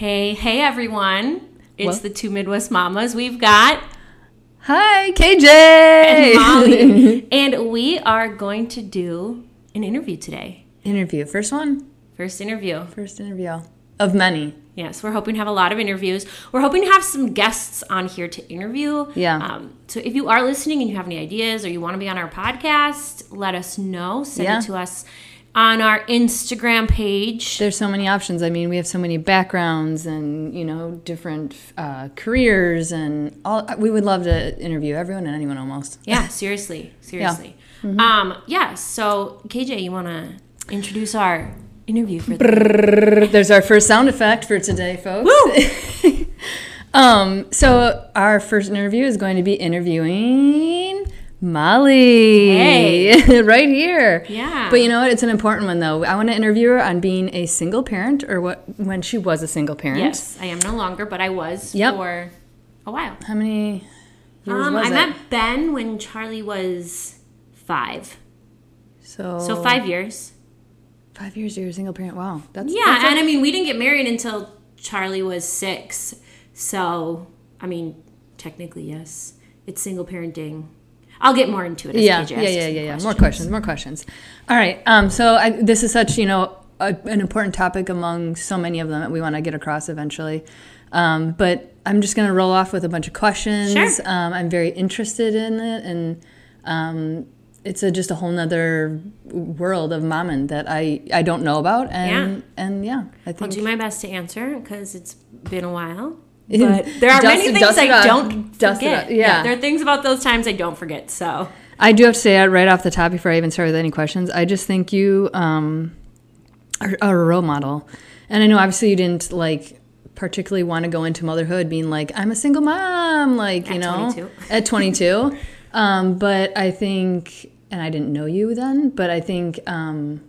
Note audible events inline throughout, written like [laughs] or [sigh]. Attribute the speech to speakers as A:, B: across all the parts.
A: Hey, hey everyone. It's
B: What?
A: the two Midwest mamas. We've got
B: Hi, KJ.
A: and Molly. [laughs] and we are going to do an interview today.
B: interview. First one?
A: First interview.
B: First interview. Of many.
A: Yes, we're hoping to have a lot of interviews. We're hoping to have some guests on here to interview.
B: Yeah.
A: Um, so if you are listening and you have any ideas or you want to be on our podcast, let us know. Send
B: Yeah.
A: it to us on our Instagram page.
B: There's so many options. I mean, we have so many backgrounds and, you know, different uh, careers and all. We would love to interview everyone and anyone almost.
A: Yeah, [laughs] seriously, seriously. Um, yeah. So KJ, you want to introduce our interview for the
B: There's our first sound effect for today, folks.
A: Woo! [laughs]
B: um, so our first interview is going to be interviewing Molly.
A: Hey. [laughs]
B: right here.
A: Yeah.
B: But you know what? It's an important one though. I want to interview her on being a single parent or what when she was a single parent.
A: Yes, I am no longer, but I was
B: Yep.
A: for a while.
B: How many years
A: Um,
B: was
A: I
B: it?
A: met Ben when Charlie was five,
B: so
A: so five years.
B: five years you're a single parent. Wow. That's
A: Yeah,
B: that's
A: and I mean, we didn't get married until Charlie was six. So, I mean, technically, yes, it's single parenting. I'll get more into it. As
B: yeah, yeah, yeah, yeah, yeah. More questions, more questions. All right. Um, so I, this is such, you know, a, an important topic among so many of them that we want to get across eventually. Um, but I'm just going to roll off with a bunch of questions.
A: Sure.
B: Um, I'm very interested in it, and um, it's a, just a whole nother world of mammon that I, I don't know about. And and yeah, I think I'll
A: do my best to answer because it's been a while. But [laughs] there are
B: Dust-
A: many things I don't forget.
B: off, yeah.
A: there are things about those times I don't forget. So,
B: I do have to say uh, right off the top before I even start with any questions, I just think you um, are, are a role model. And I know obviously you didn't like particularly want to go into motherhood being like, I'm a single mom, like, you know,
A: 22.
B: at 22. [laughs] um, but I think, and I didn't know you then, but I think um,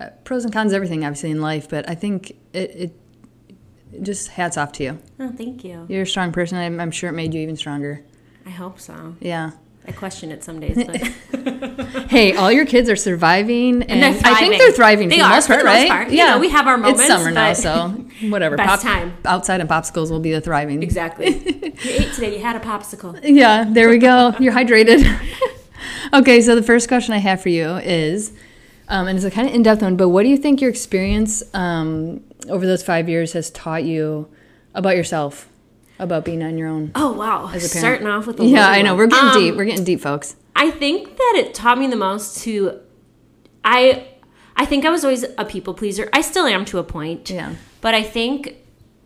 B: uh, pros and cons, everything obviously in life, but I think it, it just hats off to you.
A: oh, thank you.
B: You're a strong person. I'm, I'm sure it made you even stronger.
A: I hope so.
B: Yeah.
A: I question it some days, but [laughs] [laughs]
B: Hey, all your kids are surviving, and,
A: they're
B: I think they're thriving
A: They
B: for the
A: are,
B: most
A: for
B: part,
A: the most
B: right?
A: part. You know, we have our moments,
B: It's summer now, so [laughs] whatever.
A: Best time.
B: outside and popsicles will be the thriving.
A: exactly. you ate today. You had a popsicle.
B: Yeah, there we go. You're hydrated. okay, so the first question I have for you is, um, and it's a kind of in-depth one, but what do you think your experience um, over those five years has taught you about yourself, about being on your own?
A: Oh wow!
B: As a parent.
A: Starting off with the
B: yeah, I know we're getting
A: Um,
B: deep. We're getting deep, folks.
A: I think that it taught me the most to I I think I was always a people pleaser. I still am to a point.
B: Yeah.
A: But I think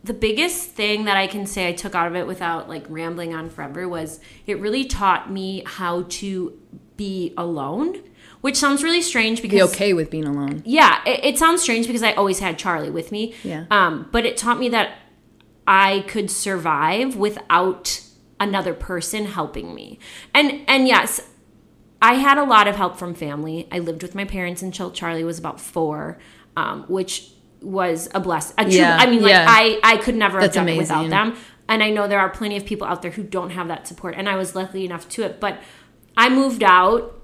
A: the biggest thing that I can say I took out of it without like rambling on forever was it really taught me how to be alone, which sounds really strange because
B: Be okay with being alone.
A: yeah, it, it sounds strange because I always had Charlie with me.
B: Yeah.
A: Um, but it taught me that I could survive without another person helping me. And and yes, I had a lot of help from family. I lived with my parents until Charlie was about four, um, which was a bless. A true,
B: Yeah,
A: I mean, like
B: yeah.
A: I I could never
B: That's
A: have done it without
B: amazing.
A: them. And I know there are plenty of people out there who don't have that support. And I was lucky enough to it. But I moved out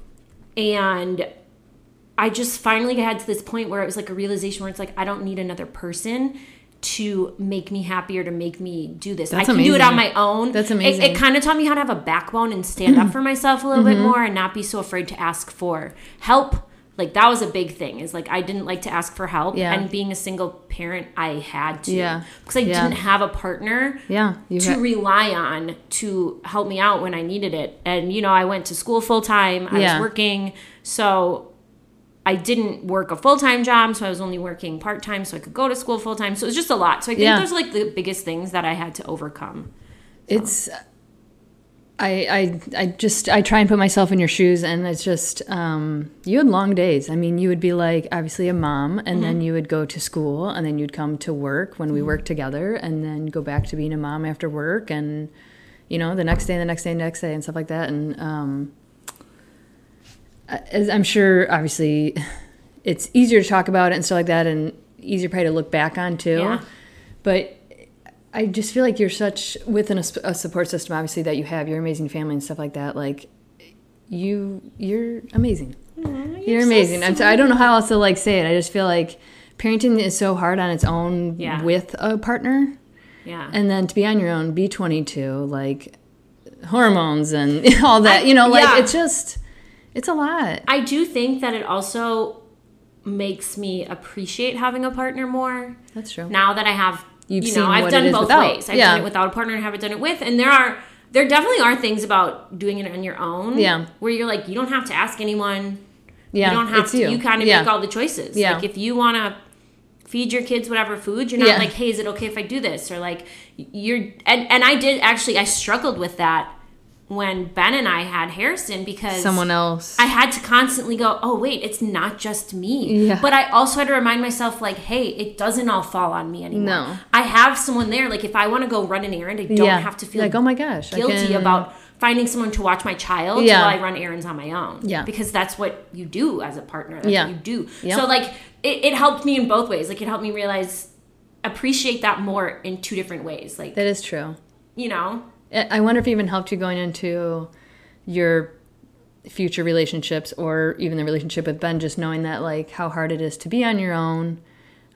A: and I just finally had to this point where it was like a realization where it's like I don't need another person to make me happy or to make me do this.
B: That's
A: I can do it on my own.
B: That's
A: It-
B: amazing.
A: It, kind of taught me how to have a backbone and stand up [clears throat] for myself a little
B: Mm-hmm.
A: bit more and not be so afraid to ask for help. Like that was a big thing. Is like I didn't like to ask for help,
B: Yeah.
A: and being a single parent, I had to.
B: Yeah.
A: because I
B: Yeah.
A: didn't have a partner
B: Yeah,
A: to rely on to help me out when I needed it. And you know, I went to school full time. I was working, so I didn't work a full time job, so I was only working part time, so I could go to school full time. So it was just a lot. So I think
B: Yeah.
A: those are like the biggest things that I had to overcome.
B: it's I, I I just I try and put myself in your shoes and it's just um, you had long days. I mean, you would be like obviously a mom and then you would go to school and then you'd come to work when we worked together and then go back to being a mom after work and you know, the next day, and the next day, the next day and stuff like that and um as I'm sure obviously it's easier to talk about it and stuff like that and easier probably to look back on too.
A: Yeah.
B: But I just feel like you're such within a, a support system, obviously that you have your amazing family and stuff like that. Like you, you're amazing. you're
A: so
B: amazing. I'm so, I don't know how else to like say it. I just feel like parenting is so hard on its own
A: Yeah.
B: with a partner.
A: Yeah.
B: And then to be on your own, be 22, like hormones and [laughs] all that,
A: I-
B: you know, like
A: yeah.
B: it's just, it's a lot.
A: I do think that it also makes me appreciate having a partner more.
B: That's true.
A: Now that I have,
B: You've
A: you know, I've done both
B: without.
A: ways. I've
B: Yeah.
A: done it without a partner and haven't done it with. And there are, there definitely are things about doing it on your own.
B: Yeah.
A: Where you're like, you don't have to ask anyone.
B: yeah.
A: you don't have to. You, kind of
B: yeah.
A: make all the choices.
B: Yeah.
A: Like if you want to feed your kids whatever food, you're not
B: Yeah.
A: like, hey, is it okay if I do this? Or like, you're and and I did actually. I struggled with that when Ben and I had Harrison because
B: Someone else.
A: I had to constantly go, oh, wait, it's not just me.
B: Yeah.
A: But I also had to remind myself, like, hey, it doesn't all fall on me anymore.
B: No.
A: I have someone there. Like, if I want to go run an errand, I don't
B: yeah.
A: have to feel
B: like, oh my gosh. I
A: guilty
B: can-
A: about finding someone to watch my child
B: Yeah.
A: while I run errands on my own.
B: Yeah.
A: Because that's what you do as a partner. That's
B: Yeah.
A: what you do.
B: Yep.
A: So, like, it, it helped me in both ways. Like, it helped me realize, appreciate that more in two different ways. Like,
B: That is true.
A: you know,
B: I wonder if it even helped you going into your future relationships or even the relationship with Ben, just knowing that like how hard it is to be on your own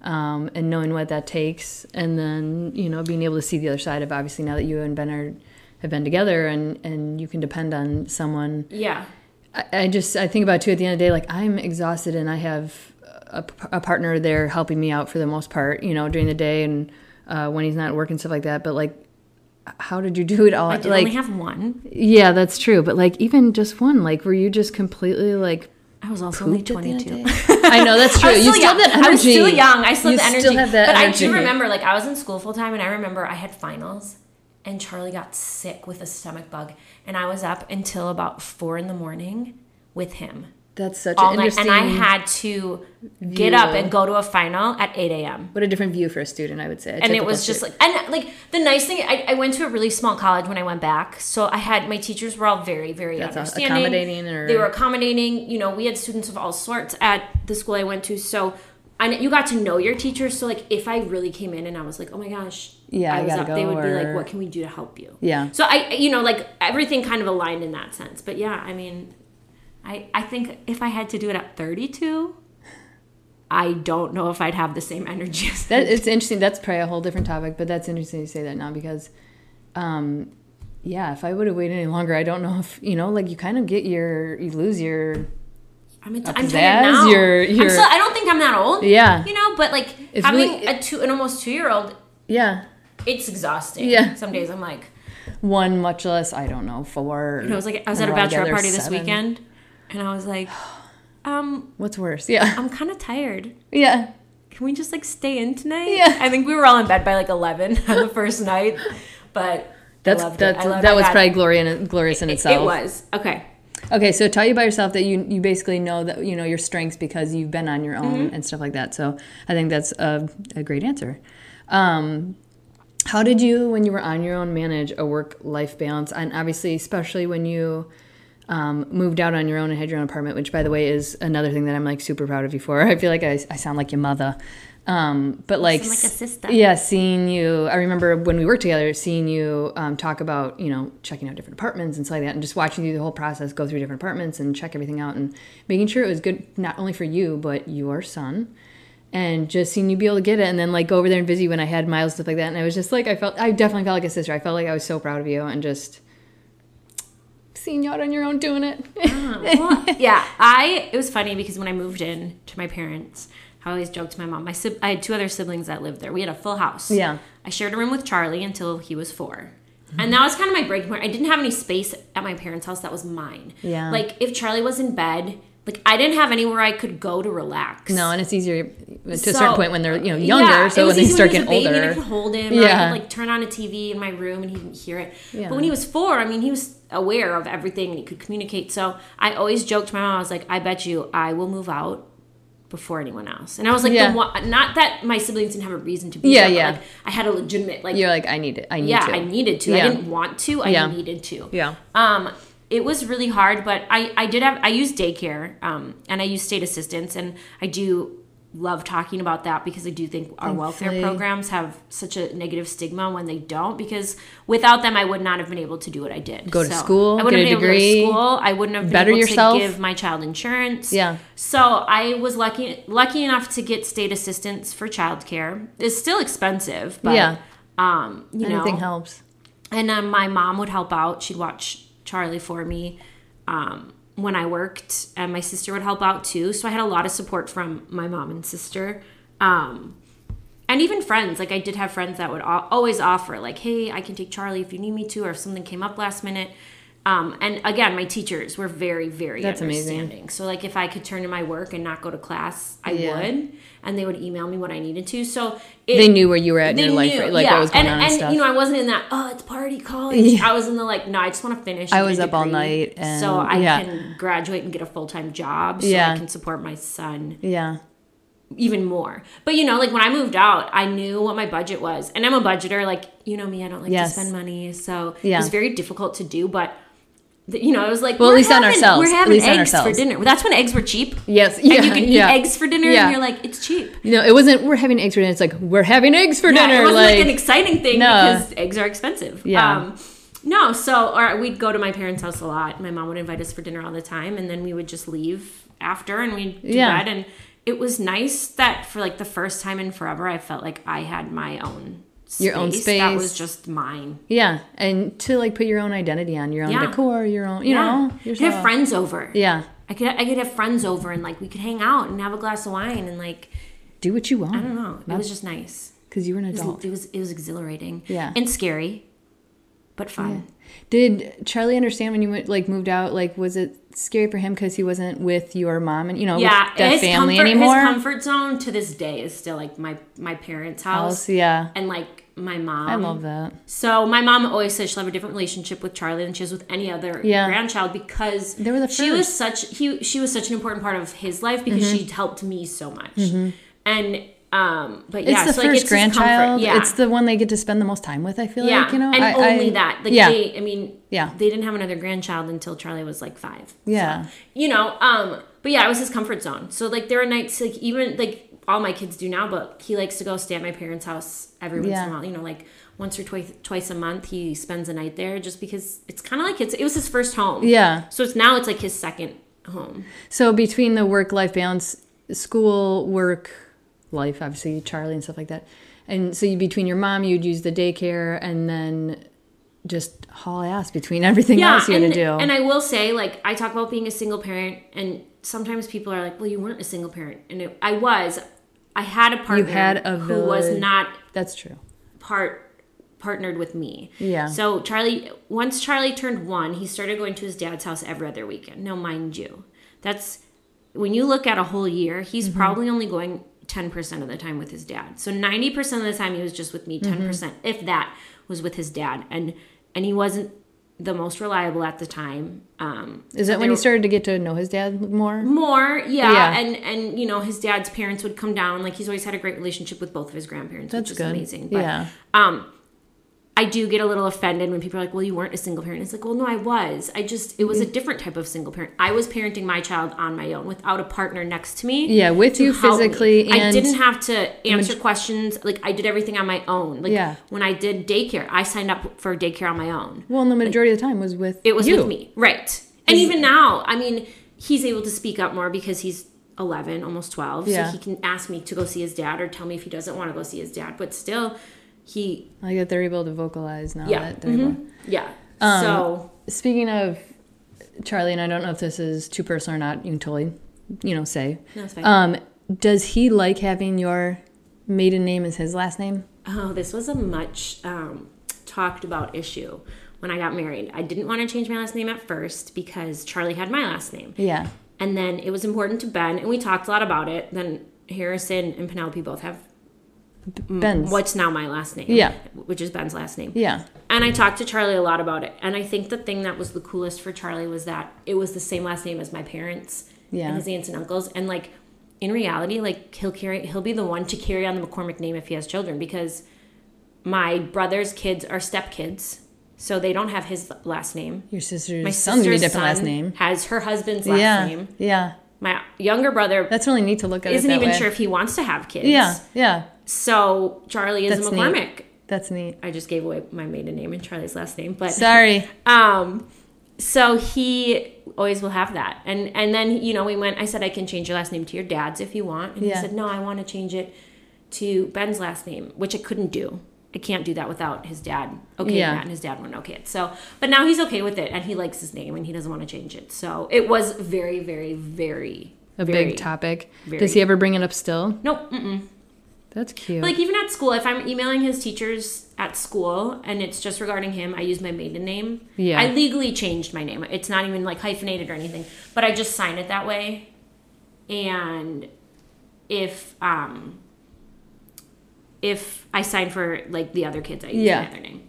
B: um, and knowing what that takes, and then you know being able to see the other side of obviously now that you and Ben are have been together and and you can depend on someone.
A: yeah.
B: I, I just I think about too at the end of the day like I'm exhausted and I have a, a partner there helping me out for the most part, you know, during the day and uh, when he's not working stuff like that. But like, how did you do it all?
A: I did
B: like,
A: only have one.
B: yeah, that's true. But like, even just one, like, were you just completely like?
A: I was also only
B: pooped at the end of
A: 22. [laughs]
B: I know that's true. You
A: still
B: still have that energy.
A: I was still young. I still
B: You
A: have the energy.
B: still have that
A: but
B: energy.
A: I do remember, like, I was in school full time, and I remember I had finals, and Charlie got sick with a stomach bug, and I was up until about four in the morning with him
B: That's such
A: all
B: an
A: night, and I had to get up and go to a final at eight a.m.
B: what a different view for a student, I would say.
A: And it was just like, and like the nice thing, I, I went to a really small college when I went back, so I had my teachers were all very, very
B: That's
A: understanding,
B: accommodating or-
A: they were accommodating. You know, we had students of all sorts at the school I went to, so I you got to know your teachers. So like, if I really came in and I was like, oh my gosh,
B: Yeah, I
A: was
B: gotta
A: up, they would be like, what can we do to help you?
B: Yeah.
A: So I, you know, like everything kind of aligned in that sense. But yeah, I mean, I I think if I had to do it at thirty two. I don't know if I'd have the same energy. As
B: That it's interesting. That's probably a whole different topic, but that's interesting to say that now because, um, yeah, if I would have waited any longer, I don't know if you know, like you kind of get your, you lose your,
A: I'm,
B: Up
A: I'm tired now.
B: you're-
A: I'm still, I don't think I'm that old.
B: yeah,
A: You know, but like
B: It's
A: having
B: really-
A: a two, an almost two year old,
B: yeah.
A: it's exhausting.
B: Yeah.
A: Some days I'm like,
B: One much less, I don't know, four.
A: you know, I was like, I was at a bachelor party this
B: seven.
A: weekend, and I was like, [sighs] um,
B: What's worse? Yeah,
A: I'm kind of tired.
B: yeah.
A: Can we just like stay in tonight?
B: Yeah.
A: I think we were all in bed by like 11 [laughs] on the first night, but
B: That's that's
A: it.
B: That was probably glorious in, glorious in
A: it,
B: itself.
A: it was okay.
B: Okay, so tell you by yourself that you you basically know that you know your strengths because you've been on your own
A: Mm-hmm.
B: and stuff like that. So I think that's a, a great answer. Um, how did you, when you were on your own, manage a work life balance? And obviously, especially when you um, moved out on your own and had your own apartment, which by the way is another thing that I'm like super proud of you for. [laughs] I feel like I, I sound like your mother. Um, but like,
A: like a sister.
B: yeah, seeing you. I remember when we worked together, seeing you um, talk about you know checking out different apartments and stuff like that, and just watching you the whole process, go through different apartments and check everything out, and making sure it was good not only for you but your son, and just seeing you be able to get it, and then like go over there and visit you when I had Miles stuff like that, and I was just like I felt I definitely felt like a sister. I felt like I was so proud of you, and just seeing you out on your own doing it.
A: Ah, well, [laughs] yeah, I it was funny because when I moved in to my parents, I always joked to my mom. My I had two other siblings that lived there. We had a full house.
B: Yeah.
A: I shared a room with Charlie until he was 4 mm-hmm. And that was kind of my breaking point. I didn't have any space at my parents' house that was mine.
B: Yeah.
A: Like if Charlie was in bed, like I didn't have anywhere I could go to relax.
B: no, and it's easier to a
A: So-
B: certain point when they're you know younger.
A: Yeah,
B: so when they start
A: he was
B: getting
A: a and I
B: older,
A: could hold him. Yeah.
B: Yeah.
A: could like turn on a TV in my room and he didn't hear it.
B: Yeah.
A: But when he was four, I mean, he was aware of everything and he could communicate. So I always joked to my mom, I was like, I bet you I will move out before anyone else. And I was like,
B: Yeah.
A: the one, not that my siblings didn't have a reason to be
B: Yeah,
A: there,
B: yeah.
A: like I had a legitimate like
B: you're like I need it. I need
A: yeah,
B: to.
A: I needed to.
B: Yeah.
A: I didn't want to. I
B: Yeah.
A: needed to.
B: Yeah.
A: Um, it was really hard, but I I did have I use daycare um, and I use state assistance and I do love talking about that because I do think our welfare programs have such a negative stigma when they don't. Because without them, I would not have been able to do what I did.
B: Go to school,
A: I wouldn't
B: get a
A: have been able to
B: degree,
A: go to school. I wouldn't have been
B: better
A: able
B: yourself.
A: to give my child insurance.
B: Yeah.
A: So I was lucky lucky enough to get state assistance for childcare. It's still expensive, but
B: Yeah.
A: um, you
B: Anything
A: know,
B: helps.
A: and um, my mom would help out. She'd watch Charlie for me um, when I worked, and my sister would help out too. So I had a lot of support from my mom and sister, um, and even friends. Like I did have friends that would always offer, like, "Hey, I can take Charlie if you need me to, or if something came up last minute." Um, and again, my teachers were very, very
B: That's amazing.
A: understanding. So like, if I could turn to my work and not go to class, I
B: Yeah.
A: would, and they would email me what I needed to. So it,
B: They knew where you were at in your life,
A: knew,
B: right? like
A: yeah.
B: what was going
A: and,
B: on and,
A: you know, I wasn't in that. Oh, it's party college.
B: Yeah.
A: I was in the like. No, I just want to finish.
B: I was up all night and-
A: so I
B: yeah.
A: can graduate and get a full time job. So. I can support my son
B: yeah.
A: even more. But you know, like when I moved out, I knew what my budget was, and I'm a budgeter. Like you know me, I don't like
B: Yes.
A: to spend money, so
B: Yeah.
A: it was very difficult to do. But you know, I was like,
B: Well, at
A: we're
B: least on
A: having-
B: ourselves.
A: We're having
B: on
A: eggs for dinner. That's when eggs were cheap.
B: Yes. Yeah.
A: and you can
B: yeah.
A: eat eggs for dinner,
B: Yeah.
A: and you're like, it's cheap.
B: Know, it wasn't we're having eggs for dinner. It's like we're having eggs for dinner.
A: it wasn't like,
B: like,
A: an exciting thing
B: No.
A: because eggs are expensive.
B: Yeah.
A: Um, no, so or we'd go to my parents' house a lot. My mom would invite us for dinner all the time, and then we would just leave after and we'd do
B: Yeah.
A: bed. And it was nice that for like the first time in forever, I felt like I had my own space.
B: Your own space.
A: that was just mine.
B: yeah, and to like put your own identity on your own
A: Yeah.
B: decor, your own, you know,
A: I could
B: yourself.
A: have friends over.
B: Yeah,
A: I could I could have friends over and like we could hang out and have a glass of wine and like
B: do what you want.
A: I don't know. It was just nice.
B: because you were an
A: It was,
B: adult.
A: it was it was exhilarating.
B: Yeah.
A: And scary. But fun.
B: Did Charlie understand when you went like moved out? Like, was it scary for him because he wasn't with your mom and you know
A: yeah, his
B: family
A: comfort,
B: anymore?
A: His comfort zone to this day is still like my my parents' house,
B: House, yeah,
A: and like my mom.
B: I love that.
A: So my mom always says she'll have a different relationship with Charlie than she has with any other
B: Yeah.
A: grandchild because
B: They were the
A: she was such he she was such an important part of his life because
B: Mm-hmm.
A: she helped me so much. And um, but yeah,
B: it's the
A: so like
B: first
A: it's
B: grandchild.
A: Yeah,
B: It's the one they get to spend the most time with. I feel
A: yeah,
B: like you know,
A: and
B: I,
A: only
B: I-
A: that. Like
B: yeah,
A: they, I mean,
B: Yeah.
A: they didn't have another grandchild until Charlie was like five.
B: yeah,
A: you know um but yeah it was his comfort zone so like there are nights like even like all my kids do now but he likes to go stay at my parents house every once
B: Yeah.
A: in a while you know like once or twice twice a month he spends a night there just because it's kind of like it's it was his first home
B: yeah.
A: so it's now it's like his second home
B: So between the work life balance, school, work, life, obviously Charlie and stuff like that, and so you, between your mom, you'd use the daycare, and then just haul ass between [laughs] everything else you
A: and,
B: had to do.
A: and I will say, like, I talk about being a single parent, and sometimes people are like, "Well, you weren't a single parent," and it, I was. I had a partner
B: had a
A: who was not
B: That's true.
A: part partnered with me.
B: Yeah.
A: So Charlie, once Charlie turned one, he started going to his dad's house every other weekend. Now, mind you, that's when you look at a whole year, he's
B: Mm-hmm.
A: probably only going ten percent of the time with his dad. So ninety percent of the time he was just with me. 10
B: Mm-hmm.
A: percent, if that, was with his dad, and and he wasn't the most reliable at the time. Um,
B: Is that when he started to get to know his dad more?
A: more yeah,
B: Yeah.
A: and and you know his dad's parents would come down like he's always had a great relationship with both of his grandparents
B: That's
A: which is
B: good.
A: amazing but
B: Yeah.
A: um I do get a little offended when people are like, "Well, you weren't a single parent." It's like, "Well, no, I was. I just it was a mm. different type of single parent. I was parenting my child on my own without a partner next to me.
B: Yeah, with you physically
A: I didn't have to answer questions. Like I did everything on my own. Like
B: Yeah.
A: when I did daycare, I signed up for daycare on my own.
B: Well, and the majority of the time was with
A: It was
B: you.
A: with me, right? And even now, I mean, he's able to speak up more because he's 11, almost 12.
B: Yeah.
A: So he can ask me to go see his dad or tell me if he doesn't want to go see his dad. But still, he,
B: Like that they're able to vocalize now.
A: yeah,
B: That they're able-
A: mhm, yeah.
B: Um,
A: so
B: Speaking of Charlie, and I don't know if this is too personal or not. You can totally, you know, say.
A: No, fine.
B: Um, does he like having your maiden name as his last name?
A: Oh, this was a much um, talked about issue when I got married. I didn't want to change my last name at first because Charlie had my last name.
B: Yeah.
A: And then it was important to Ben, and we talked a lot about it. Then Harrison and Penelope both have Mm,
B: Ben's.
A: what's now my last name.
B: Yeah.
A: Which is Ben's last name.
B: Yeah.
A: And I talked to Charlie a lot about it. And I think the thing that was the coolest for Charlie was that it was the same last name as my parents
B: Yeah.
A: and his aunts and uncles. And like in reality, like he'll carry he'll be the one to carry on the McCormick name if he has children because my brother's kids are stepkids. So they don't have his last name.
B: Your sister's
A: My
B: son's gonna be a
A: sister's
B: different last
A: son
B: name.
A: has her husband's last
B: yeah.
A: name.
B: Yeah.
A: My younger brother
B: That's really neat to look at.
A: isn't even
B: way.
A: sure if he wants to have kids.
B: Yeah, yeah,
A: So Charlie is
B: That's
A: a
B: neat.
A: McCormick.
B: that's neat.
A: I just gave away my maiden name and Charlie's last name, but [laughs]
B: Sorry.
A: um, so he always will have that, and and then you know we went. I said I can change your last name to your dad's if you want, and
B: Yeah.
A: he said no, I want to change it to Ben's last name, which I couldn't do. I can't do that without his dad. Okay,
B: Yeah.
A: and his dad weren't okay. So, but now he's okay with it, and he likes his name, and he doesn't want to change it. So it was very, very, very
B: A
A: very,
B: big topic.
A: very-
B: Does he ever bring it up still?
A: Nope. Mm-mm.
B: That's cute.
A: Like even at school, if I'm emailing his teachers at school and it's just regarding him, I use my maiden name.
B: Yeah.
A: I legally changed my name. It's not even like hyphenated or anything, but I just sign it that way. And if um if I sign for like the other kids, I use
B: Yeah.
A: my other name.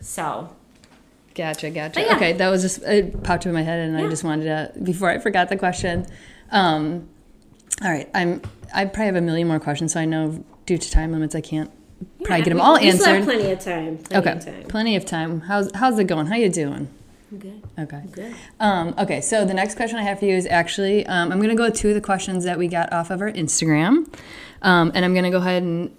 A: So
B: Gotcha, gotcha.
A: Yeah.
B: Okay, that was just it popped in my head, and I just wanted to before I forgot the question. Um, all right, I'm I probably have a million more questions, so I know due to time limits, I can't probably get them
A: we-
B: all
A: we still have
B: answered.
A: plenty of time. Plenty
B: Okay,
A: Of time.
B: plenty of time. How's how's it going? How you doing?
A: I'm good.
B: Okay.
A: Good.
B: Um, okay, so the next question I have for you is actually um, I'm going to go with two of the questions that we got off of our Instagram, um, and I'm going to go ahead and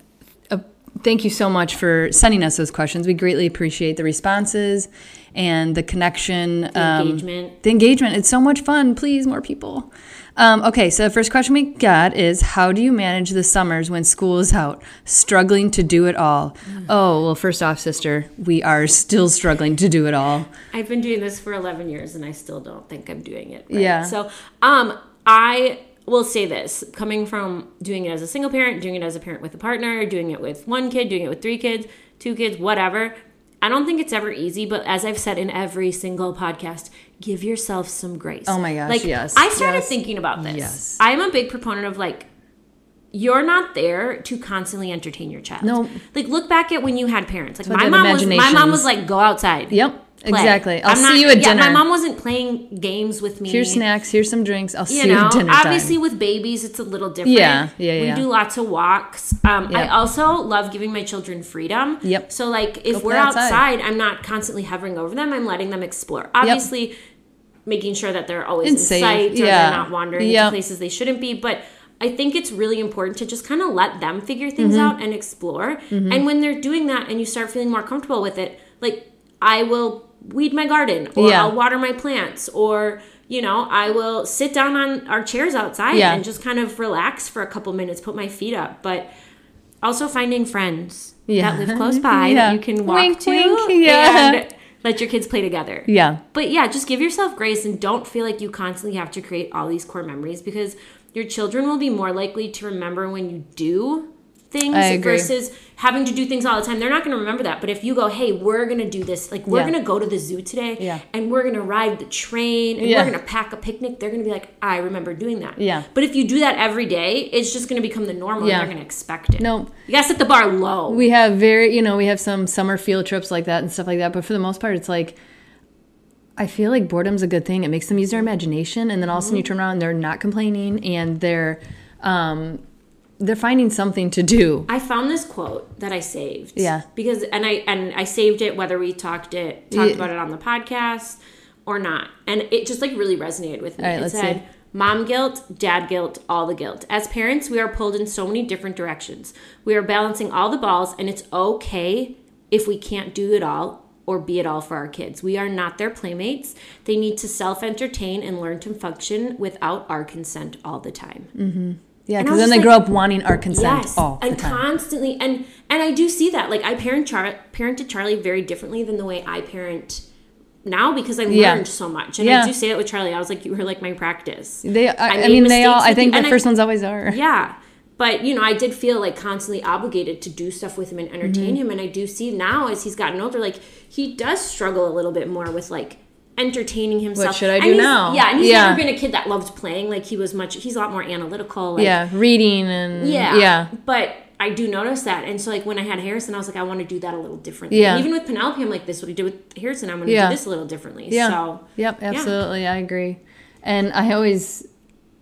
B: thank you so much for sending us those questions. We greatly appreciate the responses and the connection, um,
A: engagement.
B: The engagement. It's so much fun. Please, more people. Um, okay, so the first question we got is How do you manage the summers when school is out? Struggling to do it all. Oh, well, first off, sister, we are still struggling to do it all.
A: I've been doing this for 11 years and I still don't think I'm doing it. Right.
B: Yeah.
A: So, um, I will say this coming from doing it as a single parent, doing it as a parent with a partner, doing it with one kid, doing it with three kids, two kids, whatever. I don't think it's ever easy, but as I've said in every single podcast, give yourself some grace.
B: Oh my gosh,
A: Like,
B: yes,
A: I started
B: yes,
A: thinking about this.
B: yes.
A: I'm a big proponent of like, you're not there to constantly entertain your child.
B: No.
A: Like look back at when you had parents. Like my mom was my mom was like go outside
B: Yep,
A: play.
B: exactly. I'll
A: I'm
B: see
A: not-
B: you at
A: yeah,
B: dinner.
A: My mom wasn't playing games with me.
B: Here's snacks. Here's some drinks. I'll
A: You
B: see you at dinner
A: obviously
B: time.
A: with babies, it's a little different.
B: Yeah, yeah, yeah.
A: We
B: yeah.
A: do lots of walks. Um, I also love giving my children freedom.
B: Yep.
A: So like, if
B: Go
A: we're
B: outside.
A: outside, I'm not constantly hovering over them. I'm letting them explore. Obviously, making sure that they're always
B: And
A: in
B: safe,
A: sight or
B: yeah.
A: they're not wandering
B: Yep.
A: into places they shouldn't be. But I think it's really important to just kind of let them figure things
B: Mm-hmm.
A: out and explore. And when they're doing that, and you start feeling more comfortable with it, like I will weed my garden or
B: Yeah.
A: I'll water my plants or you know i will sit down on our chairs outside
B: Yeah.
A: and just kind of relax for a couple minutes put my feet up but also finding friends
B: Yeah.
A: that live close by [laughs]
B: Yeah.
A: that you can walk
B: Wink,
A: to
B: wink, yeah.
A: and [laughs] let your kids play together
B: yeah,
A: but yeah just give yourself grace and don't feel like you constantly have to create all these core memories because your children will be more likely to remember when you do things versus having to do things all the time. They're not going to remember that. But if you go, hey, we're going to do this, like we're
B: Yeah.
A: going to go to the zoo today
B: Yeah.
A: and we're going to ride the train and
B: Yeah.
A: we're going to pack a picnic, they're going to be like, I remember doing that.
B: Yeah.
A: But if you do that every day, it's just going to become the normal
B: Yeah.
A: and they're going to expect it.
B: No.
A: You got to set the bar low.
B: we have very, you know, we have some summer field trips like that and stuff like that. But for the most part, it's like, I feel like boredom's a good thing. It makes them use their imagination, and then all of a sudden you turn around, and they're not complaining, and they're, um, they're finding something to do.
A: I found this quote that I saved.
B: Yeah.
A: Because and I and I saved it whether we talked it talked
B: Yeah.
A: about it on the podcast or not. And it just like really resonated with me.
B: All right,
A: it
B: let's
A: said
B: see.
A: Mom guilt, dad guilt, all the guilt. As parents, we are pulled in so many different directions. We are balancing all the balls, and it's okay if we can't do it all or be it all for our kids. We are not their playmates. They need to self entertain and learn to function without our consent all the time. Mm-hmm. Yeah,
B: because then they
A: like-
B: grow up wanting our consent
A: Yes,
B: all the
A: and constantly, and and I do see that. Like I parent Char- parented Charlie very differently than the way I parent now because I learned
B: Yeah.
A: so much. And
B: Yeah.
A: I do say that with Charlie. I was like, you were like my practice.
B: They, I, I,
A: made
B: mean, they all. I think the
A: and I-
B: first ones always are. [laughs]
A: Yeah. But you know, I did feel like constantly obligated to do stuff with him and entertain
B: Mm-hmm.
A: him, and I do see now as he's gotten older, like he does struggle a little bit more with like entertaining himself.
B: What should I do now?
A: Yeah, and he's
B: Yeah.
A: never been a kid that loved playing. Like he was much. He's a lot more analytical. Like,
B: Yeah, reading and
A: yeah.
B: yeah,
A: But I do notice that. And so like when I had Harrison, I was like, I want to do that a little differently.
B: Yeah.
A: And even with Penelope, I'm like, this is what I did with Harrison. I'm gonna
B: Yeah.
A: do this a little differently.
B: Yeah.
A: So
B: Yep, absolutely. I agree. And I always,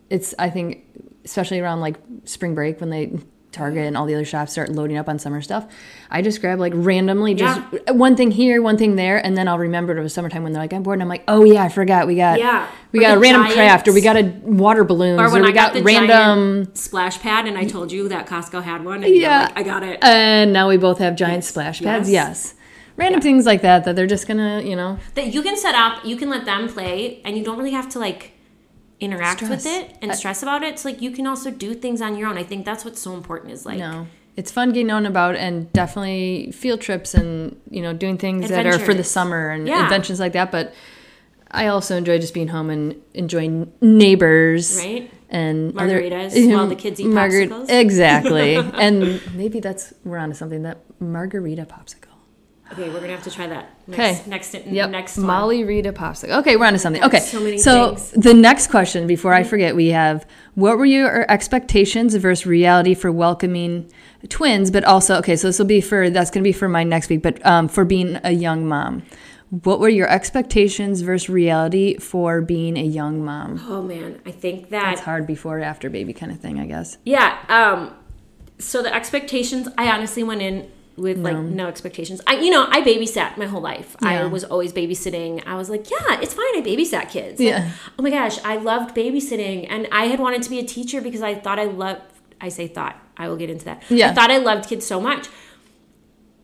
B: it's, I think, especially around like spring break when they Target and all the other shops start loading up on summer stuff, I just grab like randomly just
A: Yeah.
B: one thing here, one thing there, and then I'll remember it was summertime when they're like, I'm bored, and I'm like, oh yeah, I forgot we got
A: Yeah.
B: we
A: Or
B: got a random
A: giant-
B: craft or we got a water balloon
A: Or when
B: we
A: I got, the
B: random
A: splash pad, and I told you that Costco had one, and
B: Yeah.
A: yeah, like, I got it.
B: and now we both have giant splash pads. Yes.
A: Yes.
B: Random things like that that they're just gonna, you know,
A: that you can set up, you can let them play, and you don't really have to like interact with it and stress about it. So like you can also do things on your own. I think that's what's so important is like
B: No. It's fun getting known about and definitely field trips and, you know, doing things that are for the summer and
A: Yeah.
B: inventions like that. But I also enjoy just being home and enjoying neighbors.
A: right.
B: And
A: Margaritas [laughs] while the kids eat popsicles.
B: Exactly. [laughs] and maybe that's, we're onto something that margarita popsicle.
A: Okay, we're gonna have to try that.
B: Okay.
A: Next, next,
B: Yep.
A: next one.
B: Molly Rita popsicle. Okay, we're on to something. Okay.
A: So many
B: so
A: things.
B: the next question before I forget, we have what were your expectations versus reality for welcoming twins, but also okay, so this will be for that's gonna be for my next week, but um, for being a young mom. What were your expectations versus reality for being a young mom?
A: Oh man, I think that
B: It's hard before or after baby kind of thing, I guess.
A: Yeah. Um. So the expectations, I honestly went in with like no expectations. I, you know, I babysat my whole life. I was always babysitting. I was like, yeah, it's fine. I babysat kids. Like,
B: Yeah.
A: oh my gosh, I loved babysitting, and I had wanted to be a teacher because I thought I loved. I say thought. I will get into that.
B: Yeah.
A: I thought I loved kids so much,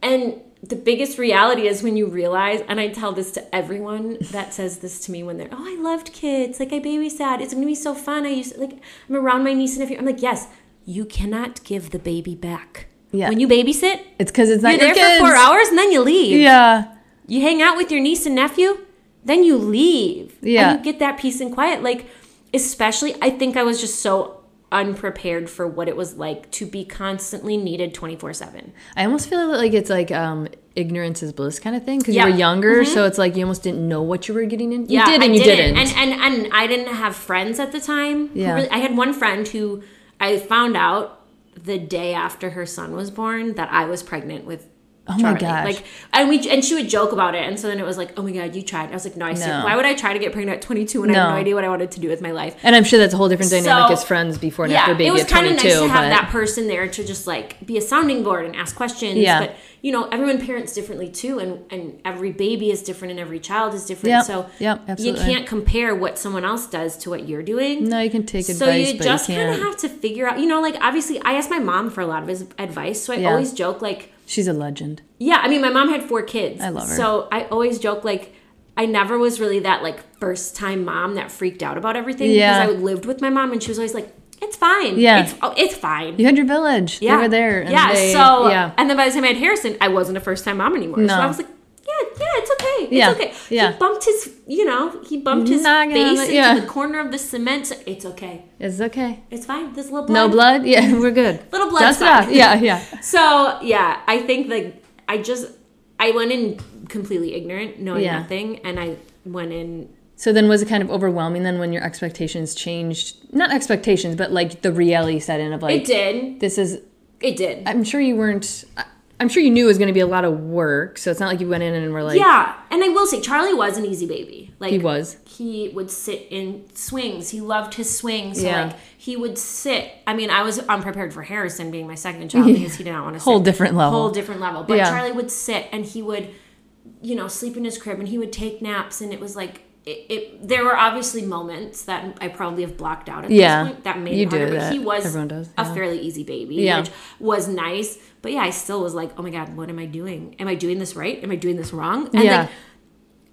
A: and the biggest reality is when you realize, and I tell this to everyone that says this to me when they're, oh, I loved kids. Like I babysat. It's gonna be so fun. I used to, like I'm around my niece and nephew. I'm like, yes, you cannot give the baby back.
B: Yeah.
A: When you babysit,
B: It's because it's not
A: you're
B: your
A: there
B: kids.
A: for four hours and then you leave.
B: Yeah.
A: You hang out with your niece and nephew, then you leave.
B: Yeah.
A: And you get that peace and quiet. Like, especially, I think I was just so unprepared for what it was like to be constantly needed 24 7.
B: I almost feel like it's like um, ignorance is bliss kind of thing because
A: Yeah.
B: you were younger, so it's like you almost didn't know what you were getting in. You
A: Yeah,
B: did and
A: I
B: you didn't.
A: And, and and I didn't have friends at the time.
B: Yeah.
A: really- I had one friend who I found out the day after her son was born that I was pregnant with.
B: Oh my gosh.
A: Like, and we and she would joke about it, and so then it was like, oh my god, you tried. I was like, no, I said, why would I try to get pregnant at 22 when I have
B: No.
A: no idea what I wanted to do with my life?
B: And I'm sure that's a whole different dynamic
A: So,
B: as friends before and
A: yeah,
B: after baby
A: it was kind of
B: 22.
A: nice to have
B: but
A: that person there to just like be a sounding board and ask questions.
B: Yeah.
A: But you know, everyone parents differently too, and and every baby is different, and every child is different.
B: Yep,
A: So
B: yep,
A: you can't compare what someone else does to what you're doing.
B: no, you can take
A: So
B: advice,
A: you
B: but
A: just
B: you
A: kind of have to figure out, you know, like obviously I asked my mom for a lot of his advice, so I
B: Yeah.
A: always joke like,
B: She's a legend.
A: yeah, I mean, my mom had four kids.
B: I love her.
A: So I always joke like I never was really that like first time mom that freaked out about everything
B: Yeah.
A: because I lived with my mom and she was always like, "It's fine.
B: Yeah.
A: it's oh, it's fine."
B: You had your village.
A: yeah,
B: They were there. and
A: yeah.
B: they-
A: so
B: yeah.
A: and then by the time I had Harrison, I wasn't a first time mom anymore.
B: No.
A: So I was like, "Yeah, yeah, it's okay. It's
B: Yeah,
A: okay."
B: yeah.
A: He bumped his, you know, he bumped his
B: Knock
A: face into
B: yeah.
A: the corner of the cement. So it's okay.
B: It's okay.
A: It's fine. This [laughs] [laughs] little blood.
B: No blood? Yeah, we're good.
A: Little blood.
B: Dust it. Yeah, yeah. [laughs]
A: So yeah, I think like I just I went in completely ignorant, knowing
B: Yeah.
A: nothing, and I went in.
B: So then was it kind of overwhelming then when your expectations changed? Not expectations, but like the reality set in of like,
A: It did.
B: this is,
A: It did.
B: I'm sure you weren't, I'm sure you knew it was going to be a lot of work. So it's not like you went in and were like,
A: yeah, and I will say Charlie was an easy baby. Like
B: he was.
A: He would sit in swings. He loved his swings. So
B: Yeah.
A: like he would sit. I mean, I was unprepared for Harrison being my second child because he did not want to [laughs]
B: Whole
A: sit.
B: different level.
A: Whole different level. But
B: Yeah.
A: Charlie would sit and he would, you know, sleep in his crib and he would take naps and it was like it, it there were obviously moments that I probably have blocked out at
B: Yeah.
A: this point that made
B: You
A: it harder.
B: do
A: but he was
B: does,
A: a fairly easy baby,
B: Yeah.
A: which was nice. But yeah, I still was like, oh my god, what am I doing? Am I doing this right? Am I doing this wrong? And
B: Yeah.
A: like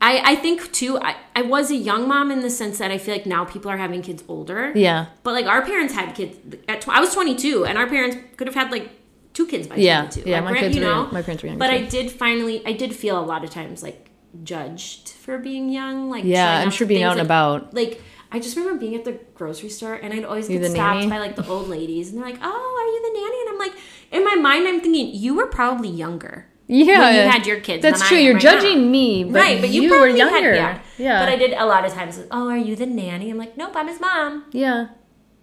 A: I, I think too I, I was a young mom in the sense that I feel like now people are having kids older.
B: Yeah.
A: But like our parents had kids at tw- I was 22 and our parents could have had like two kids by
B: Yeah.
A: 22.
B: Yeah,
A: Like,
B: my kids
A: you
B: were-
A: know?
B: my parents were younger
A: But
B: too.
A: I did finally I did feel a lot of times like judged for being young like
B: Yeah, I'm sure being out and
A: like-
B: about.
A: like I just remember being at the grocery store and I'd always
B: You
A: get stopped
B: nanny?
A: by like the old ladies and they're like, "Oh, are you the nanny?" And I'm like, in my mind, I'm thinking you were probably younger.
B: Yeah.
A: when you had your kids.
B: That's true. You're
A: right now.
B: judging me, but
A: right, but you,
B: you were
A: probably had-
B: younger.
A: yeah.
B: Yeah.
A: But I did a lot of times. Oh, are you the nanny? I'm like, nope, I'm his mom.
B: yeah.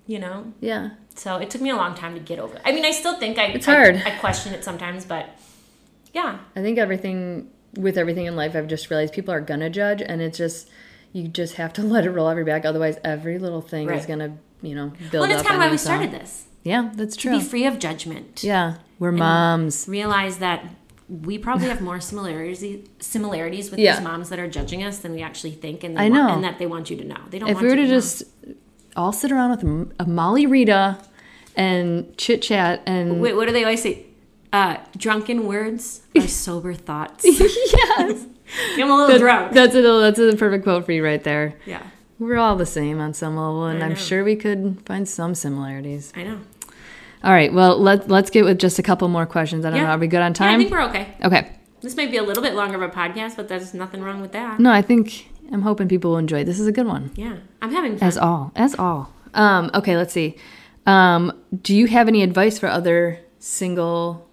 A: You know.
B: Yeah.
A: So it took me a long time to get over. it. I mean, I still think I
B: It's
A: I-
B: hard.
A: I, question it sometimes, but yeah,
B: I think everything with everything in life, I've just realized people are gonna judge, and it's just you just have to [laughs] let it roll off your back. Otherwise, every little thing is gonna you know, build
A: Well,
B: up
A: kind of why we started this.
B: Yeah, that's
A: To
B: true.
A: be free of judgment.
B: yeah, we're moms.
A: Realize that we probably have more [laughs] similarities similarities with
B: Yeah.
A: these moms that are judging us than we actually think, and they
B: I
A: want-
B: know.
A: and that they want you to know. They don't.
B: If
A: want
B: we were to
A: know.
B: just all sit around with a Molly Rita and chit chat and
A: Wait, what do they always say? Uh, drunken words are [laughs] sober thoughts. [laughs]
B: yes, [laughs]
A: I'm a little drunk.
B: that's a that's a perfect quote for you right there.
A: yeah,
B: We're all the same on some level, and I'm sure we could find some similarities.
A: I know.
B: All right, well let let's get with just a couple more questions. I don't
A: Yeah.
B: know, are we good on
A: Yeah, I think we're okay.
B: okay.
A: This might be a little bit longer of a podcast, but there's nothing wrong with that.
B: No, I think I'm hoping people will enjoy. This is a good one.
A: Yeah, I'm having fun.
B: As all, as all. Um, okay, let's see. Um, do you have any advice for other single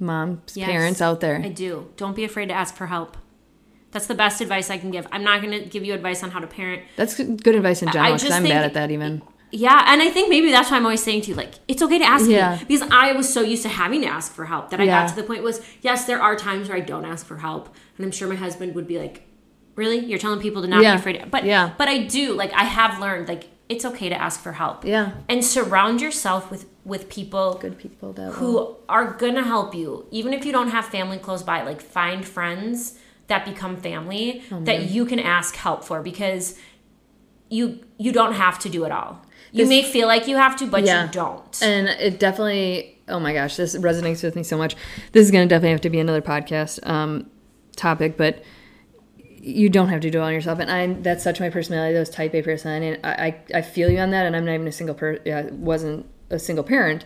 B: moms,
A: Yes,
B: parents out there?
A: I do. Don't be afraid to ask for help. That's the best advice I can give. I'm not going to give you advice on how to parent.
B: That's good advice in general because I'm
A: think-
B: bad at that even.
A: Yeah, and I think maybe that's why I'm always saying to you, like, it's okay to ask
B: Yeah.
A: me. Because I was so used to having to ask for help that I
B: Yeah.
A: got to the point was, yes, there are times where I don't ask for help. And I'm sure my husband would be like, Really? You're telling people to not
B: Yeah.
A: be afraid of-" but
B: Yeah.
A: but I do, like I have learned, like, it's okay to ask for help.
B: Yeah.
A: And surround yourself with with people
B: Good people that will.
A: who are gonna help you even if you don't have family close by like find friends that become family
B: Oh,
A: that you can ask help for because you you don't have to do it all you
B: This-
A: may feel like you have to but
B: Yeah.
A: you don't
B: And it definitely, oh my gosh, this resonates with me so much. This is going to definitely have to be another podcast um, topic, but you don't have to do it all yourself. And I, that's such my personality, those type A person. And I, I, I feel you on that. And I'm not even a single person, yeah, wasn't a single parent.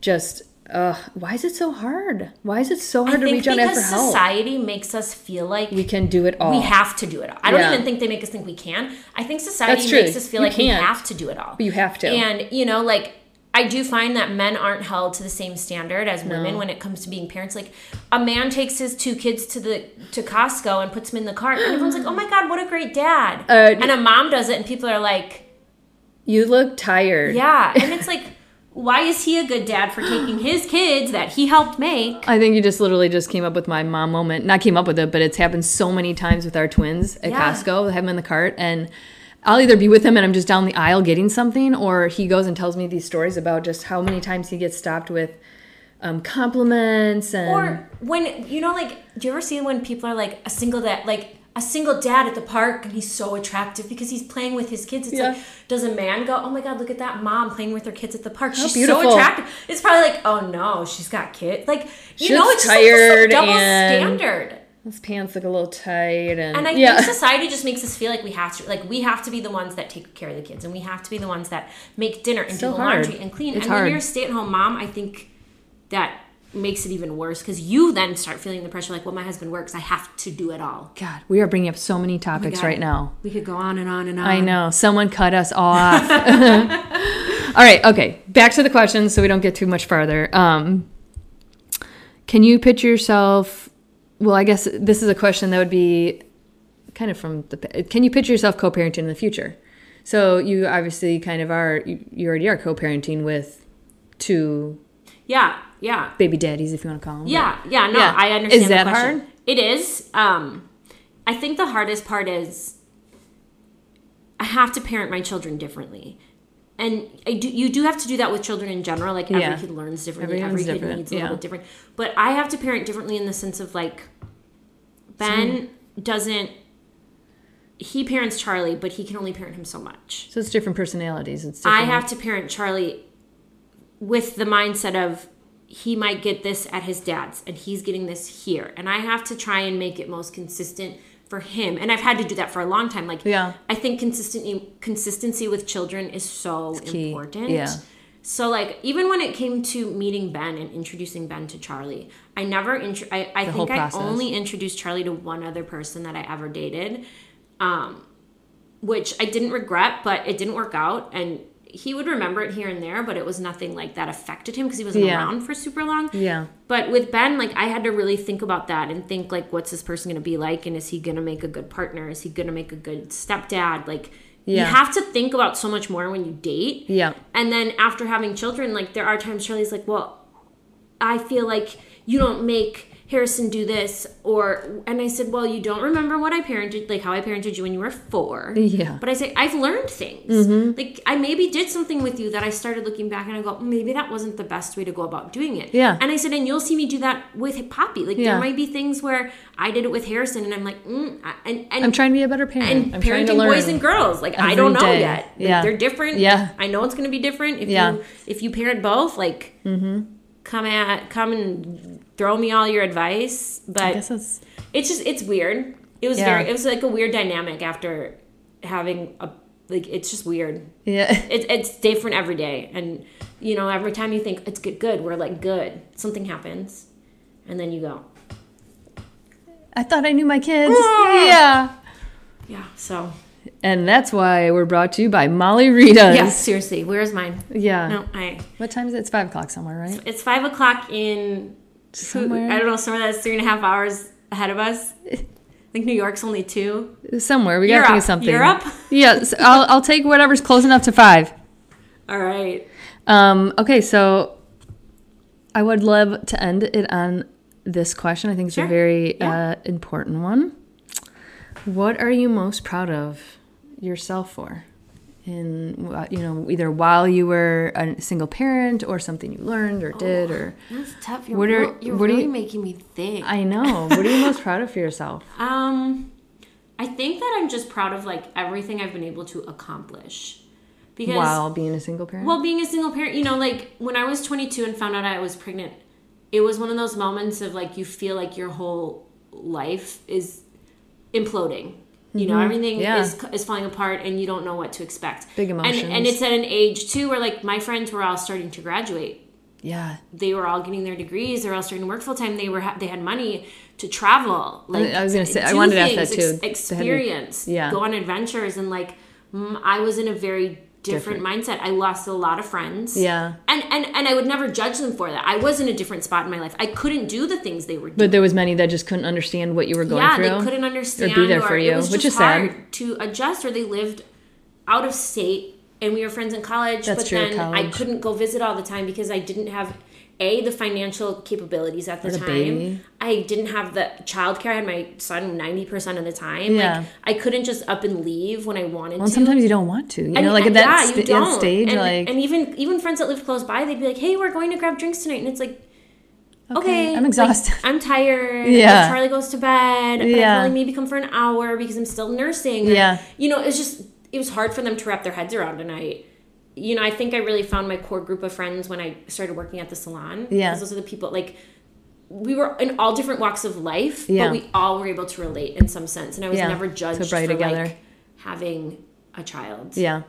B: Just, uh, why is it so hard? Why is it so
A: I
B: hard to
A: think
B: reach out and ask
A: because
B: for help?
A: society makes us feel like
B: we can do it all.
A: we have to do it all. I don't
B: Yeah.
A: even think they make us think we can. I think society makes us feel
B: You
A: like we
B: can't.
A: have to do it all.
B: You have to.
A: And you know, like I do find that men aren't held to the same standard as women when it comes to being parents. Like a man takes his two kids to the to Costco and puts them in the cart, and everyone's like, [gasps] "Oh my god, what a great dad!"
B: Uh,
A: and a mom does it, and people are like,
B: you look tired.
A: "Yeah," [laughs] and it's like. Why is he a good dad for taking his kids that he helped make?
B: I think you just literally just came up with my mom moment. Not came up with it, but it's happened so many times with our twins at
A: Yeah.
B: Costco. Have them in the cart, and I'll either be with him and I'm just down the aisle getting something, or he goes and tells me these stories about just how many times he gets stopped with um, compliments and
A: Or when you know, like, do you ever see when people are like a single dad, like a single dad at the park, and he's so attractive because he's playing with his kids? It's
B: Yeah.
A: like, does a man go, "Oh my god, look at that mom playing with her kids at the park? She's
B: beautiful."
A: so attractive." It's probably like, "Oh no, she's got kids." Like, you know, it's just like
B: tired
A: double
B: and-
A: standard.
B: His pants look a little tight, and,
A: And I
B: yeah,
A: think [laughs] society just makes us feel like we have to, like we have to be the ones that take care of the kids, and we have to be the ones that make dinner and
B: So
A: do the
B: hard.
A: laundry and clean.
B: It's
A: and
B: hard.
A: when you're a stay-at-home mom, I think that makes it even worse because you then start feeling the pressure, like, well, my husband works, I have to do it all.
B: God, we are bringing up so many topics
A: Oh
B: right now.
A: We could go on and on and on.
B: I know. Someone cut us [laughs] off. [laughs] All right. Okay. Back to the questions so we don't get too much farther. Um, can you picture yourself? Well, I guess this is a question that would be kind of from the. Can you picture yourself co parenting in the future? So you obviously kind of are, you, you already are co parenting with two
A: Yeah, yeah,
B: baby daddies, if you want to call them.
A: yeah, yeah. No,
B: Yeah.
A: I understand.
B: Is
A: the
B: that
A: question.
B: hard?
A: It is. Um, I think the hardest part is I have to parent my children differently. And I do, you do have to do that with children in general. Like every
B: Yeah.
A: kid learns differently.
B: Everyone's
A: every kid
B: different,
A: needs a
B: yeah.
A: little bit different. But I have to parent differently in the sense of like Ben doesn't. He parents Charlie, but he can only parent him so much.
B: So it's different personalities. It's different.
A: I have to parent Charlie with the mindset of he might get this at his dad's and he's getting this here. And I have to try and make it most consistent for him. And I've had to do that for a long time. Like
B: Yeah.
A: I think consistency consistency with children is so important.
B: Yeah.
A: So like even when it came to meeting Ben and introducing Ben to Charlie, I never intro- I, I
B: The
A: think I only introduced Charlie to one other person that I ever dated. Um which I didn't regret, but it didn't work out and he would remember it here and there, but it was nothing like that affected him because he wasn't
B: Yeah.
A: around for super long.
B: Yeah.
A: But with Ben, like I had to really think about that and think like, what's this person gonna be like, and is he gonna make a good partner? Is he gonna make a good stepdad? Like,
B: Yeah.
A: you have to think about so much more when you date.
B: Yeah.
A: And then after having children, like there are times Charlie's like, well, I feel like you don't make Harrison, do this, or and I said, well, you don't remember what I parented, like how I parented you when you were four.
B: Yeah.
A: But I say I've learned things. Like I maybe did something with you that I started looking back and I go, maybe that wasn't the best way to go about doing it.
B: Yeah.
A: And I said, and you'll see me do that with Poppy. Like
B: Yeah.
A: there might be things where I did it with Harrison, and I'm like, mm, and and
B: I'm trying to be a better parent.
A: and
B: I'm trying to
A: parenting boys and girls like i don't know
B: day.
A: yet Like,
B: Yeah.
A: they're different
B: Yeah.
A: i know it's going to be different if
B: Yeah.
A: you if you parent both like come at come and throw me all your advice
B: I
A: but
B: guess that's
A: it's just it's weird it was
B: Yeah.
A: very it was like a weird dynamic after having a like it's just weird
B: yeah. [laughs]
A: it's, it's different every day and you know every time you think it's good good we're like good something happens and then you go
B: I thought I knew my kids.
A: Ah!
B: Yeah.
A: yeah so
B: And that's why we're brought to you by Molly Rita's.
A: yeah seriously where's mine
B: Yeah.
A: no i
B: What time is it? It's five o'clock somewhere, right?
A: It's five o'clock in
B: Somewhere.
A: I don't know somewhere that's three and a half hours ahead of us. I think New York's only two.
B: Somewhere. We think
A: Europe.
B: of something.
A: Europe? [laughs]
B: Yes. I'll I'll take whatever's close enough to five.
A: All right.
B: Um, okay, so I would love to end it on this question. I think it's
A: Sure.
B: a very
A: Yeah.
B: uh, important one. What are you most proud of yourself for? In you know, either while you were a single parent or something you learned or did or
A: That's tough. You're,
B: What are-
A: real- you're
B: what
A: really
B: you-
A: making me think.
B: I know. What are you most proud of for yourself? [laughs]
A: um, I think that I'm just proud of like everything I've been able to accomplish. Because
B: While being a single parent?
A: Well, being a single parent, you know, like when I was 22 and found out I was pregnant, it was one of those moments of like you feel like your whole life is imploding. You know, everything
B: Mm-hmm. Yeah.
A: is is falling apart, and you don't know what to expect.
B: Big
A: And, and it's at an age too where like my friends were all starting to graduate.
B: yeah.
A: They were all getting their degrees. They were all starting to work full time. They were ha- they had money to travel. Like
B: I was gonna say- I wanted to ask that too.
A: ex- experience.
B: yeah.
A: Go on adventures and like I was in a very different, mindset. I lost a lot of friends
B: Yeah.
A: and and and I would never judge them for that. I was in a different spot in my life. I couldn't do the things they were doing.
B: But there was many that just couldn't understand what you were going
A: yeah,
B: through.
A: Yeah, they couldn't understand or
B: be there for you, which is sad.
A: to adjust. Or they lived out of state, and we were friends in college.
B: That's
A: but
B: true,
A: then I couldn't go visit all the time because I didn't have a the financial capabilities at the
B: the
A: time.
B: baby.
A: I didn't have the childcare. I had my son ninety percent of the time.
B: Yeah.
A: Like I couldn't just up and leave when I wanted to.
B: Well,
A: to.
B: sometimes you don't want to. You
A: And-
B: know, like at that,
A: yeah, you
B: that stage,
A: and,
B: like,
A: and even even friends that live close by, they'd be like, "Hey, we're going to grab drinks tonight," and it's like,
B: okay,
A: okay,
B: I'm
A: like,
B: exhausted.
A: I'm tired. [laughs]
B: Yeah.
A: Charlie goes to bed. But I
B: Yeah.
A: can only maybe come for an hour because I'm still nursing.
B: Yeah.
A: You know, it's just it was hard for them to wrap their heads around, and I. You know, I think I really found my core group of friends when I started working at the salon.
B: Yeah.
A: those are the people like we were in all different walks of life,
B: Yeah.
A: but we all were able to relate in some sense, and I was
B: Yeah.
A: never judged
B: So
A: for
B: together.
A: like having a child.
B: yeah.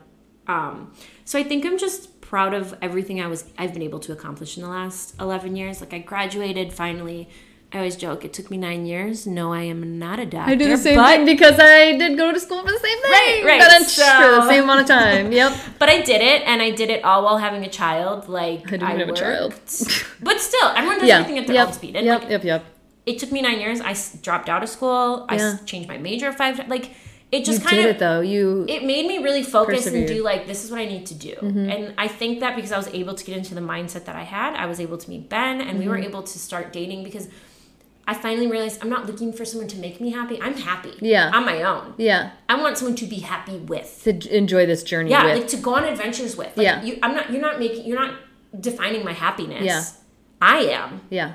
A: Um, so I think I'm just proud of everything I was I've been able to accomplish in the last 11 years. Like I graduated finally. I always joke it took me nine years. No, I am not a doctor.
B: I do the same
A: but,
B: thing because I did go to school for the same thing.
A: Right, right,
B: But
A: so-
B: for the same amount of time. [laughs] Yep.
A: But I did it, and I did it all while having a child. Like
B: I didn't have a child.
A: worked. but still, everyone does
B: Yeah.
A: everything at their
B: Yep.
A: own speed. And
B: Yep.
A: like,
B: Yep. Yep.
A: it took me nine years. I s- dropped out of school. I s-
B: Yeah.
A: changed my major five times. Like it
B: You
A: just
B: did
A: kind
B: it
A: of
B: though. You.
A: it made me really focus and
B: Persevered. Mm-hmm.
A: do like this is what I need to do. And I think that because I was able to get into the mindset that I had, I was able to meet Ben and we were
B: Mm-hmm.
A: able to start dating because I finally realized I'm not looking for someone to make me happy. I'm happy.
B: Yeah.
A: On my own.
B: yeah.
A: I want someone to be happy with.
B: To enjoy this journey
A: Yeah,
B: with.
A: like to go on adventures with. Like,
B: Yeah.
A: You, I'm not you're not making you're not defining my happiness.
B: Yeah.
A: I am.
B: yeah.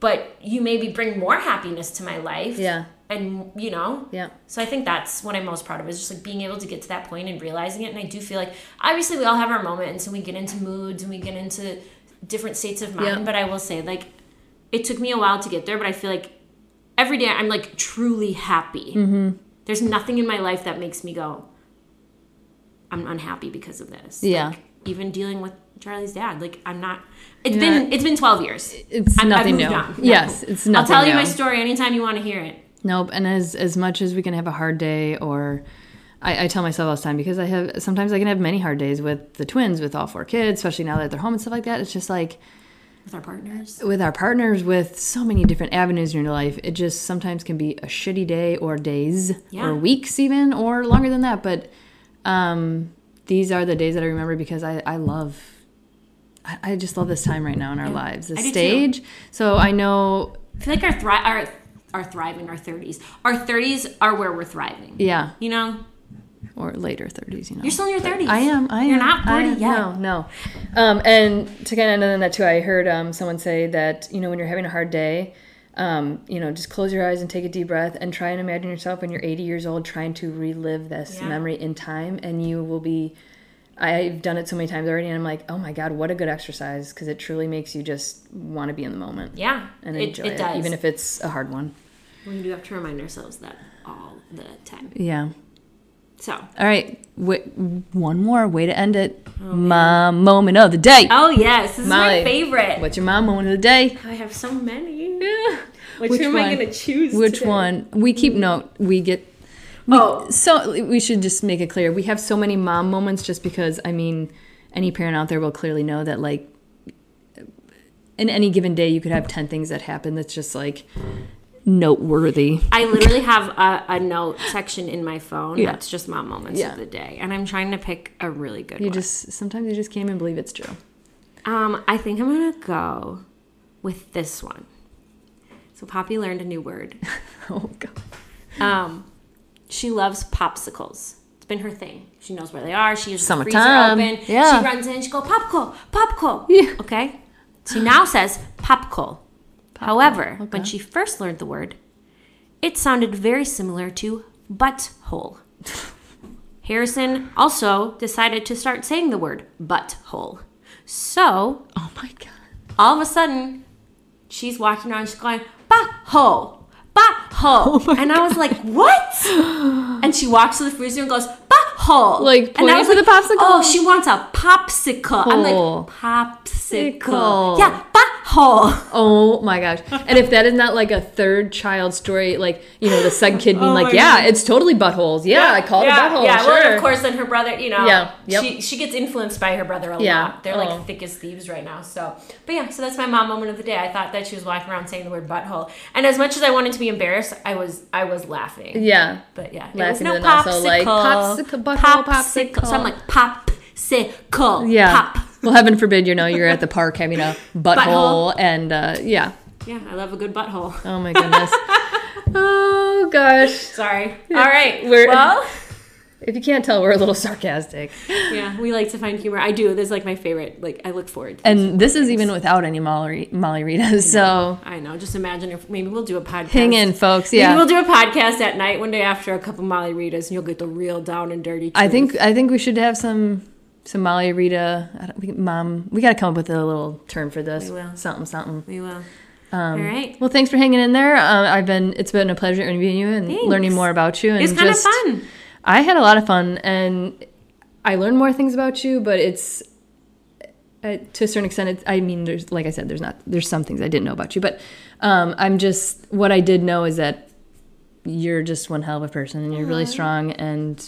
A: But you maybe bring more happiness to my life.
B: Yeah.
A: And you know,
B: Yeah.
A: so I think that's what I'm most proud of is just like being able to get to that point and realizing it. And I do feel like obviously we all have our moments and we get into moods and we get into different states of mind.
B: Yeah.
A: But I will say like it took me a while to get there, but I feel like every day I'm like truly happy. Mm-hmm. There's nothing in my life that makes me go, I'm unhappy because of this.
B: Yeah.
A: Like, even dealing with Charlie's dad, like I'm not. It's
B: You're
A: been
B: not-
A: it's been 12 years.
B: It's
A: I'm-
B: nothing new.
A: No.
B: Yes, it's nothing
A: I'll tell you my story anytime you want to hear it.
B: Nope. And as as much as we can have a hard day, or I, I tell myself all the time because I have sometimes I can have many hard days with the twins, with all four kids, especially now that they're home and stuff like that. It's just like
A: With our partners.
B: with our partners, with so many different avenues in your life, it just sometimes can be a shitty day or days
A: Yeah.
B: or weeks even or longer than that. But um, these are the days that I remember because I, I love, I, I just love this time right now in our lives,
A: I
B: this
A: do too.
B: stage. So I know
A: I feel like our thri- our our thriving our 30s. Our 30s are where we're thriving.
B: Yeah.
A: You know?
B: Or later 30s, you know.
A: You're still in your 30s.
B: I am. I am.
A: You're not 40
B: am,
A: yet.
B: No, no. Um, and to kind of end on that too, I heard um, someone say that you know when you're having a hard day, um, you know, just close your eyes and take a deep breath and try and imagine yourself when you're 80 years old trying to relive this
A: Yeah.
B: memory in time, and you will be. I've done it so many times already, and I'm like, oh my god, what a good exercise because it truly makes you just want to be in the moment
A: Yeah.
B: and
A: it,
B: enjoy
A: it
B: it,
A: does.
B: even if it's a hard one.
A: we do have to remind ourselves that all the time.
B: Yeah.
A: So,
B: All right, w- one more way to end it. Oh, mom moment of the day.
A: oh yes, this is my favorite.
B: What's your mom moment of the day?
A: I have so many. [laughs] Which,
B: Which
A: one am I going to choose?
B: Which
A: today?
B: one? We keep hmm. note. We get. We,
A: Oh.
B: So we should just make it clear. We have so many mom moments just because, I mean, any parent out there will clearly know that, like, in any given day, you could have 10 things that happen that's just, like, noteworthy.
A: I literally have a, a note section in my phone
B: Yeah.
A: that's just mom moments
B: Yeah.
A: of the day, and I'm trying to pick a really good
B: You
A: one.
B: just, sometimes you just can't even believe it's true.
A: Um, I think I'm gonna go with this one. So Poppy learned a new word. [laughs]
B: Oh, God.
A: Um, she loves popsicles. It's been her thing. She knows where they are. She uses the freezer open.
B: Yeah.
A: She runs in. She go popcorn, popcorn.
B: Yeah.
A: Okay. She now says popcorn. However, when she first learned the word, it sounded very similar to butthole. [laughs] Harrison also decided to start saying the word butthole. So
B: Oh, my God.
A: all of a sudden, she's walking around, she's going, butthole, butthole.
B: Oh
A: and I was like, what? and she walks to the freezer and goes, butthole.
B: Like,
A: and I was
B: for
A: like,
B: the popsicle?
A: Oh, she wants a popsicle. I'm like, popsicle.
B: Sickle.
A: Yeah, butthole. [laughs]
B: Oh my gosh. And if that is not like a third child story, like, you know, the second kid being
A: Oh
B: like, yeah,
A: God.
B: it's totally buttholes. Yeah, I call
A: yeah,
B: it a butthole.
A: Yeah,
B: sure.
A: well, and of course, then her brother, you know,
B: Yeah, yep.
A: she she gets influenced by her brother a
B: Yeah,
A: lot. They're
B: oh.
A: like thick as thieves right now. So, but yeah, so that's my mom moment of the day. I thought that she was walking around saying the word butthole, and as much as I wanted to be embarrassed, I was I was laughing.
B: Yeah.
A: But yeah, it
B: Laughing
A: was
B: and
A: no
B: then also,
A: popsicle.
B: like, popsicle, butthole, popsicle.
A: So I'm like popsicle.
B: Yeah.
A: Pop.
B: Well, heaven forbid, you know, you're at the park having a butthole,
A: Butthole.
B: and uh, yeah.
A: Yeah, I love a good butthole.
B: Oh my goodness. [laughs] oh gosh.
A: Sorry. All right.
B: We're-
A: well,
B: If you can't tell, we're a little sarcastic.
A: yeah, we like to find humor. I do. This is like my favorite. Like I look forward. to
B: And this is even without any Molly, Molly Ritas. So
A: I know. Just imagine if maybe we'll do a podcast.
B: hang in, folks. Yeah, Maybe
A: we'll do a podcast at night one day after a couple Molly Ritas, and you'll get the real down and dirty.
B: I think I think we should have some Molly Rita. I don't, we, mom, we got to come up with a little term for this.
A: We will.
B: Something, something.
A: we will.
B: Um,
A: All right.
B: Well, thanks for hanging in there. Um, I've been. It's been a pleasure interviewing you and
A: Thanks.
B: learning more about you. And
A: It's kind of
B: just,
A: fun.
B: I had a lot of fun, and I learned more things about you. But it's uh, to a certain extent. It's, I mean, there's like I said, there's not. There's some things I didn't know about you, but um, I'm just. What I did know is that you're just one hell of a person, and you're really strong. And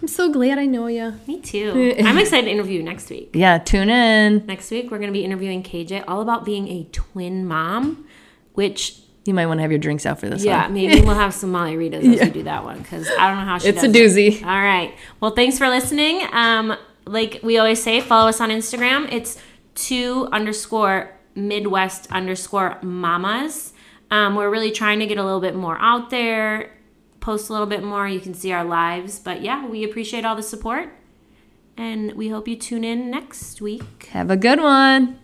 B: I'm so glad I know you.
A: Me too. [laughs] I'm excited to interview you next week.
B: Yeah, tune in.
A: Next week we're going to be interviewing KJ all about being a twin mom, which
B: You might want to have your drinks out for this
A: yeah,
B: one.
A: maybe we'll [laughs] have some Molly Ritas as we do that one because I don't know how she
B: It's a
A: does it.
B: doozy.
A: All right. Well, thanks for listening. Um, like we always say, follow us on Instagram. It's two underscore Midwest underscore mamas. Um, we're really trying to get a little bit more out there, post a little bit more. You can see our lives. But yeah, we appreciate all the support. And we hope you tune in next week.
B: Have a good one.